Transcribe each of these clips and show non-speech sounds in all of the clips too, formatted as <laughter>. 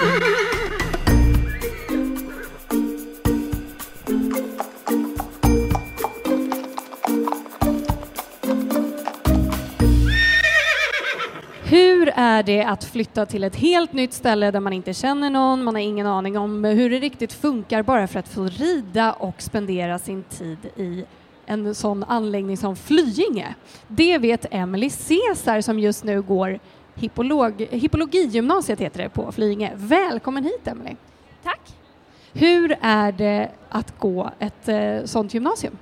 Hur är det att flytta till ett helt nytt ställe där man inte känner någon, man har ingen aning om hur det riktigt funkar bara för att få rida och spendera sin tid i en sån anläggning som Flyinge? Det vet Emily Cesar som just nu går hippolog, hippologigymnasiet heter det på Flyinge. Välkommen hit Emily! Tack! Hur är det att gå ett eh, sånt gymnasium?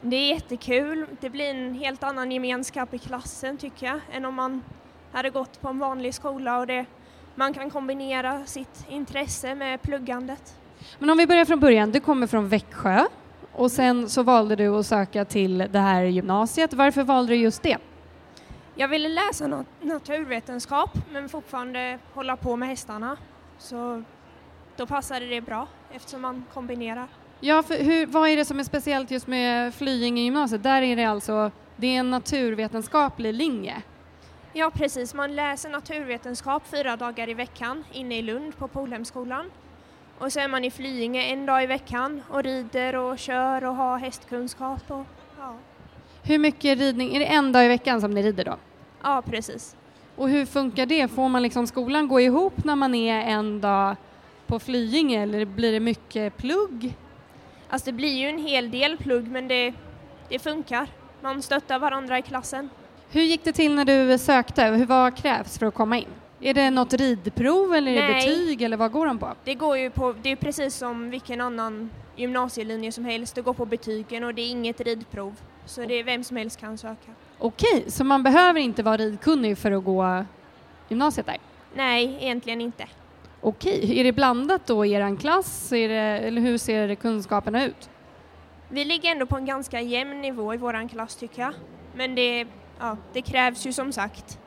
Det är jättekul. Det blir en helt annan gemenskap i klassen tycker jag än om man hade gått på en vanlig skola och det, man kan kombinera sitt intresse med pluggandet. Men om vi börjar från början, du kommer från Växjö och sen så valde du att söka till det här gymnasiet. Varför valde du just det? Jag ville läsa nat naturvetenskap men fortfarande hålla på med hästarna. Så då passade det bra eftersom man kombinerar. Ja, för hur, vad är det som är speciellt just med Flyinge gymnasiet? Där är det alltså, det är en naturvetenskaplig linje. Ja precis, man läser naturvetenskap fyra dagar i veckan inne i Lund på Polhemskolan. Och så är man i Flyinge en dag i veckan och rider och kör och har hästkunskap. Och, ja. Hur mycket ridning, är det en dag i veckan som ni rider då? ja, precis. Och hur funkar det? Får man liksom skolan gå ihop när man är en dag på Flyinge eller blir det mycket plugg? Alltså det blir ju en hel del plugg men det, det funkar. Man stöttar varandra i klassen. Hur gick det till när du sökte? Hur, vad krävs för att komma in? Är det något ridprov eller är det Nej. betyg eller vad går de på? Det går ju på, det är precis som vilken annan gymnasielinje som helst. Det går på betygen och det är inget ridprov. Så det är vem som helst kan söka. Okej, så man behöver inte vara ridkunnig för att gå gymnasiet där? Nej, egentligen inte. Okej, är det blandat då i er klass? Är det, eller hur ser kunskaperna ut? Vi ligger ändå på en ganska jämn nivå i våran klass tycker jag. Men det, ja, det krävs ju som sagt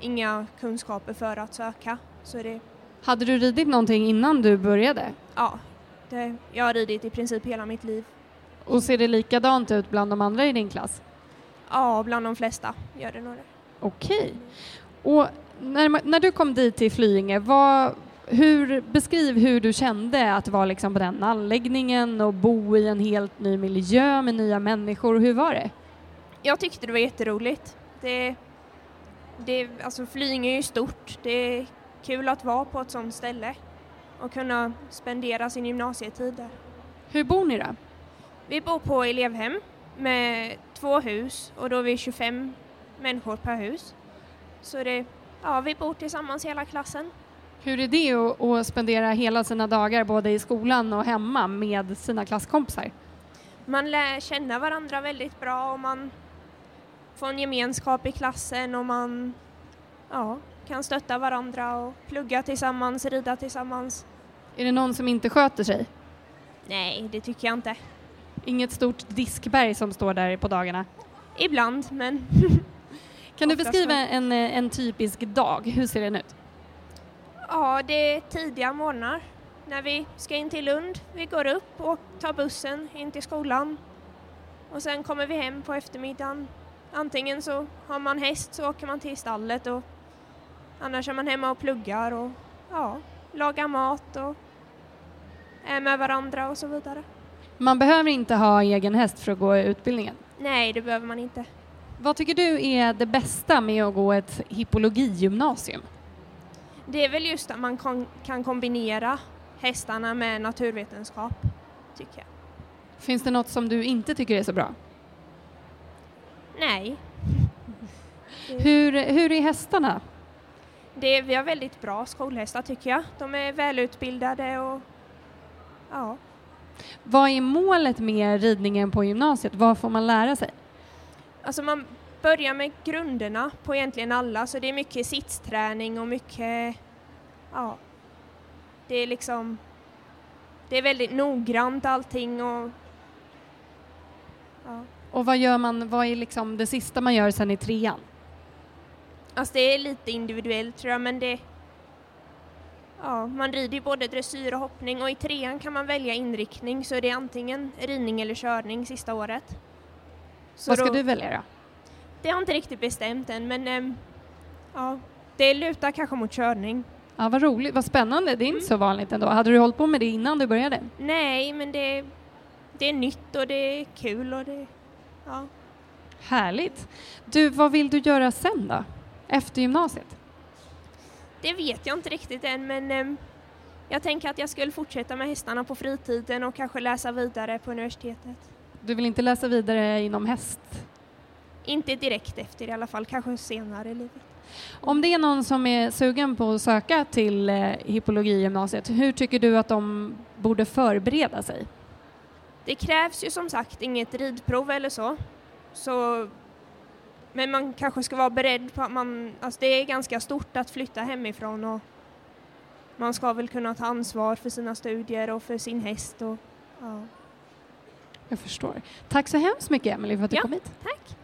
inga kunskaper för att söka. Så det, Hade du ridit någonting innan du började? ja, det, jag har ridit i princip hela mitt liv. Och ser det likadant ut bland de andra i din klass? Ja, bland de flesta gör det nog det. Okej. Och när, när du kom dit till Flyinge, vad, hur, beskriv hur du kände att vara liksom på den anläggningen och bo i en helt ny miljö med nya människor. Hur var det? Jag tyckte det var jätteroligt. Det, det, alltså Flyinge är ju stort. Det är kul att vara på ett sånt ställe och kunna spendera sin gymnasietid där. Hur bor ni då? Vi bor på elevhem med två hus och då är vi 25 människor per hus. Så det, ja, vi bor tillsammans hela klassen. Hur är det att, att spendera hela sina dagar både i skolan och hemma med sina klasskompisar? Man lär känna varandra väldigt bra och man får en gemenskap i klassen och man ja, kan stötta varandra och plugga tillsammans, rida tillsammans. Är det någon som inte sköter sig? Nej, det tycker jag inte. Inget stort diskberg som står där på dagarna? Ibland, men <laughs> Kan du beskriva en, eh, en typisk dag? Hur ser den ut? ja, det är tidiga morgnar när vi ska in till Lund. Vi går upp och tar bussen in till skolan och sen kommer vi hem på eftermiddagen. Antingen så har man häst så åker man till stallet och annars är man hemma och pluggar och ja, lagar mat och är med varandra och så vidare. Man behöver inte ha egen häst för att gå utbildningen. Nej, det behöver man inte. Vad tycker du är det bästa med att gå ett hippologigymnasium? Det är väl just att man kan kombinera hästarna med naturvetenskap, tycker jag. Finns det något som du inte tycker är så bra? Nej, <laughs> Hur, hur är hästarna? det, vi har väldigt bra skolhästar tycker jag. De är välutbildade och ja, Vad är målet med ridningen på gymnasiet? Vad får man lära sig? alltså man börjar med grunderna på egentligen alla så det är mycket sittsträning och mycket, ja, det är liksom, det är väldigt noggrant allting och ja. Och vad gör man, vad är liksom det sista man gör sen i trean? Alltså det är lite individuellt tror jag men det Ja, man rider ju både dressyr och hoppning och i trean kan man välja inriktning så är det antingen ridning eller körning sista året. Så vad ska då- du välja då? Det har jag inte riktigt bestämt än men ehm, ja, det lutar kanske mot körning. Ja, vad roligt, vad spännande. Det är inte så vanligt ändå. Hade du hållit på med det innan du började? Nej, men det, det är nytt och det är kul och det... Ja. Härligt. Du, vad vill du göra sen då? Efter gymnasiet? Det vet jag inte riktigt än, men eh, jag tänker att jag skulle fortsätta med hästarna på fritiden och kanske läsa vidare på universitetet. Du vill inte läsa vidare inom häst? Inte direkt efter i alla fall, kanske senare i livet. Om det är någon som är sugen på att söka till eh, hippologigymnasiet, hur tycker du att de borde förbereda sig? Det krävs ju som sagt inget ridprov eller så. så men man kanske ska vara beredd på att man, alltså det är ganska stort att flytta hemifrån och man ska väl kunna ta ansvar för sina studier och för sin häst. Och, ja. Jag förstår. Tack så hemskt mycket Emelie för att du Ja. kom hit. Tack!